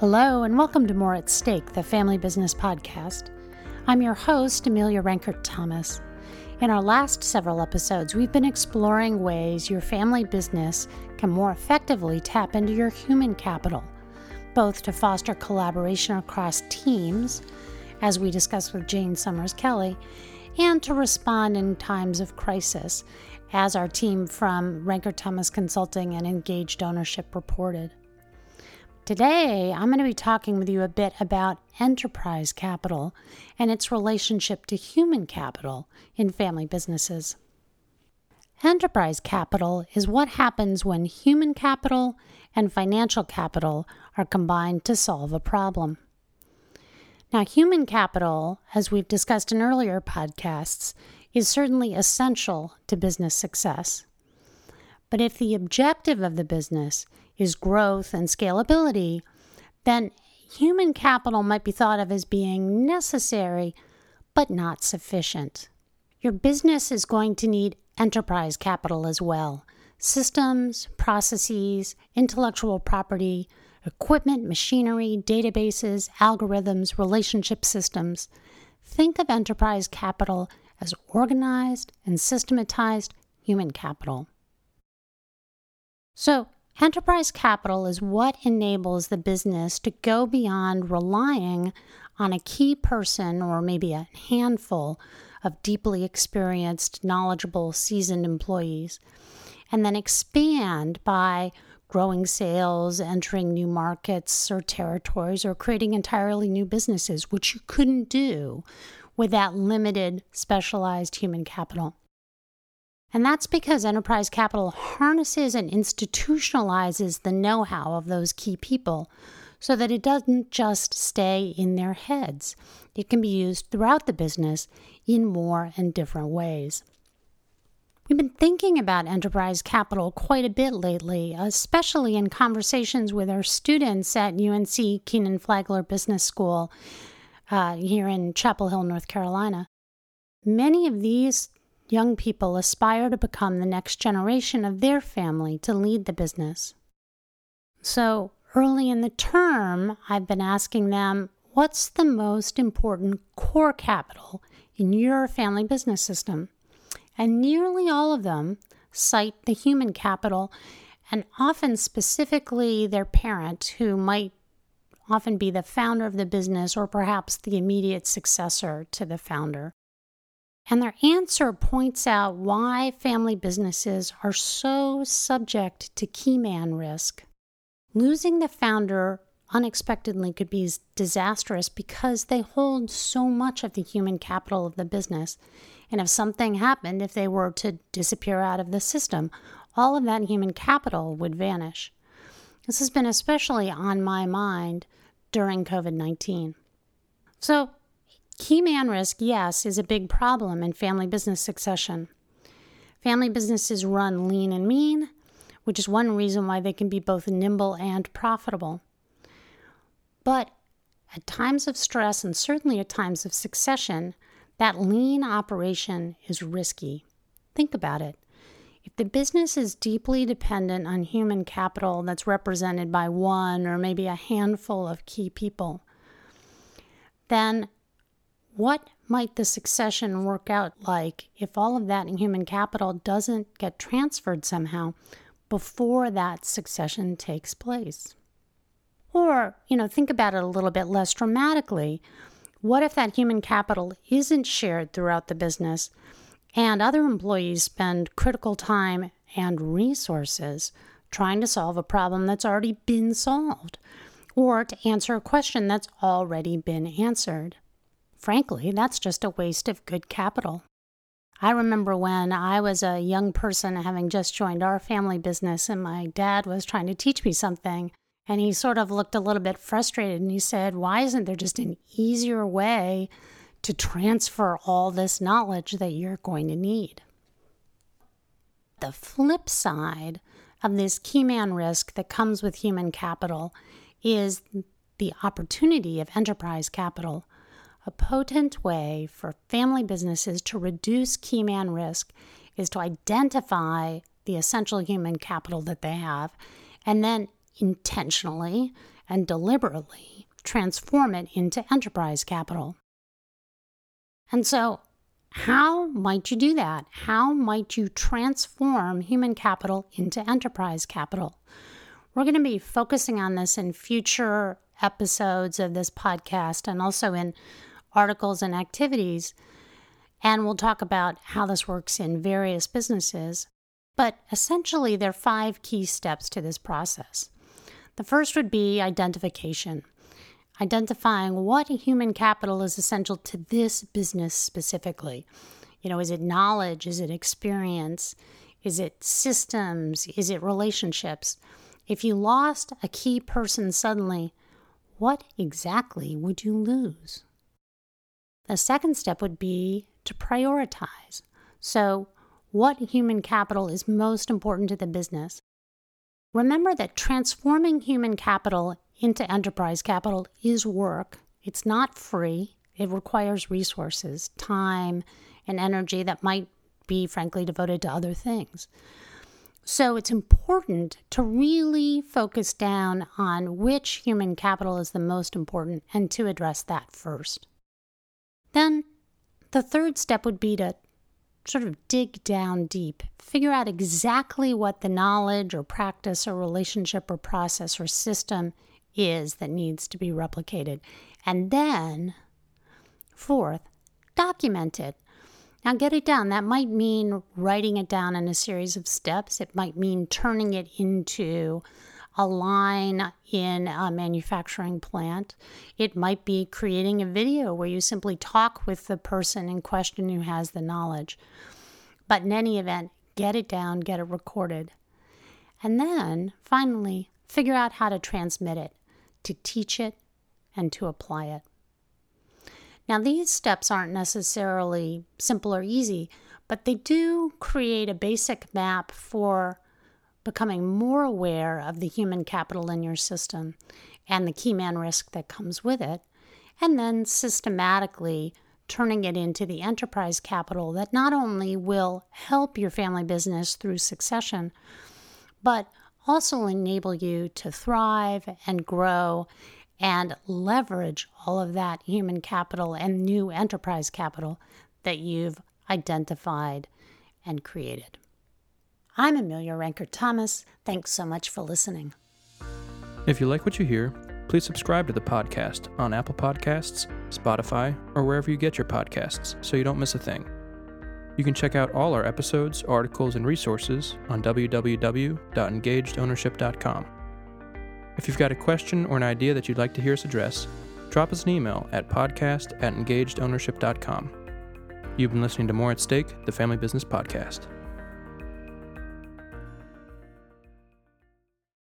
Hello, and welcome to More at Stake, the Family Business Podcast. I'm your host, Amelia Renkert Thomas. In our last several episodes, we've been exploring ways your family business can more effectively tap into your human capital, both to foster collaboration across teams, as we discussed with Jane Summers Kelly, and to respond in times of crisis, as our team from Renkert Thomas Consulting and Engaged Ownership reported. Today, I'm going to be talking with you a bit about enterprise capital and its relationship to human capital in family businesses. Enterprise capital is what happens when human capital and financial capital are combined to solve a problem. Now, human capital, as we've discussed in earlier podcasts, is certainly essential to business success. But if the objective of the business is growth and scalability, then human capital might be thought of as being necessary but not sufficient. Your business is going to need enterprise capital as well systems, processes, intellectual property, equipment, machinery, databases, algorithms, relationship systems. Think of enterprise capital as organized and systematized human capital. So, enterprise capital is what enables the business to go beyond relying on a key person or maybe a handful of deeply experienced, knowledgeable, seasoned employees, and then expand by growing sales, entering new markets or territories, or creating entirely new businesses, which you couldn't do with that limited, specialized human capital. And that's because enterprise capital harnesses and institutionalizes the know how of those key people so that it doesn't just stay in their heads. It can be used throughout the business in more and different ways. We've been thinking about enterprise capital quite a bit lately, especially in conversations with our students at UNC Kenan Flagler Business School uh, here in Chapel Hill, North Carolina. Many of these young people aspire to become the next generation of their family to lead the business. So, early in the term, I've been asking them, what's the most important core capital in your family business system? And nearly all of them cite the human capital and often specifically their parent, who might often be the founder of the business or perhaps the immediate successor to the founder. And their answer points out why family businesses are so subject to key man risk. Losing the founder unexpectedly could be disastrous because they hold so much of the human capital of the business. And if something happened, if they were to disappear out of the system, all of that human capital would vanish. This has been especially on my mind during COVID 19. So, Key man risk, yes, is a big problem in family business succession. Family businesses run lean and mean, which is one reason why they can be both nimble and profitable. But at times of stress, and certainly at times of succession, that lean operation is risky. Think about it. If the business is deeply dependent on human capital that's represented by one or maybe a handful of key people, then what might the succession work out like if all of that human capital doesn't get transferred somehow before that succession takes place? Or, you know, think about it a little bit less dramatically. What if that human capital isn't shared throughout the business and other employees spend critical time and resources trying to solve a problem that's already been solved or to answer a question that's already been answered? Frankly, that's just a waste of good capital. I remember when I was a young person having just joined our family business, and my dad was trying to teach me something. And he sort of looked a little bit frustrated and he said, Why isn't there just an easier way to transfer all this knowledge that you're going to need? The flip side of this key man risk that comes with human capital is the opportunity of enterprise capital a potent way for family businesses to reduce key man risk is to identify the essential human capital that they have and then intentionally and deliberately transform it into enterprise capital. And so, how might you do that? How might you transform human capital into enterprise capital? We're going to be focusing on this in future episodes of this podcast and also in articles and activities. And we'll talk about how this works in various businesses. But essentially, there are five key steps to this process. The first would be identification, identifying what human capital is essential to this business specifically. You know, is it knowledge? Is it experience? Is it systems? Is it relationships? If you lost a key person suddenly, what exactly would you lose? The second step would be to prioritize. So, what human capital is most important to the business? Remember that transforming human capital into enterprise capital is work. It's not free. It requires resources, time, and energy that might be, frankly, devoted to other things. So it's important to really focus down on which human capital is the most important and to address that first. Then the third step would be to sort of dig down deep, figure out exactly what the knowledge or practice or relationship or process or system is that needs to be replicated. And then, fourth, document it. Now, get it down. That might mean writing it down in a series of steps. It might mean turning it into a line in a manufacturing plant. It might be creating a video where you simply talk with the person in question who has the knowledge. But in any event, get it down, get it recorded. And then finally, figure out how to transmit it, to teach it, and to apply it. Now, these steps aren't necessarily simple or easy, but they do create a basic map for becoming more aware of the human capital in your system and the key man risk that comes with it, and then systematically turning it into the enterprise capital that not only will help your family business through succession, but also enable you to thrive and grow and leverage all of that human capital and new enterprise capital that you've identified and created. I'm Amelia Renkert Thomas. Thanks so much for listening. If you like what you hear, please subscribe to the podcast on Apple Podcasts, Spotify, or wherever you get your podcasts so you don't miss a thing. You can check out all our episodes, articles, and resources on www.engagedownership.com. If you've got a question or an idea that you'd like to hear us address, drop us an email at podcast at engagedownership.com. You've been listening to More at Stake, the Family Business Podcast.